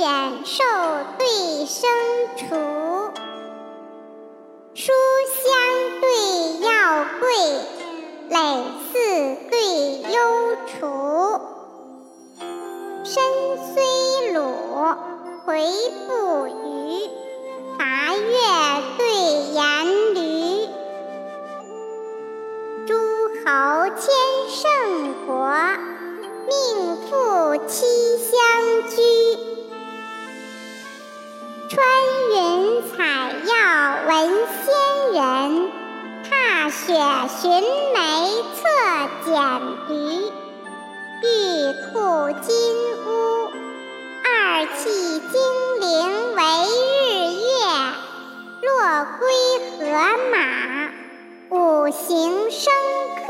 寿对生除，书香对药贵，累似对忧除。身虽鲁，回不愚，伐越对严驴。诸侯千云采药闻仙人，踏雪寻梅策蹇驴。玉兔金乌，二气精灵为日月。落归河马，五行生克。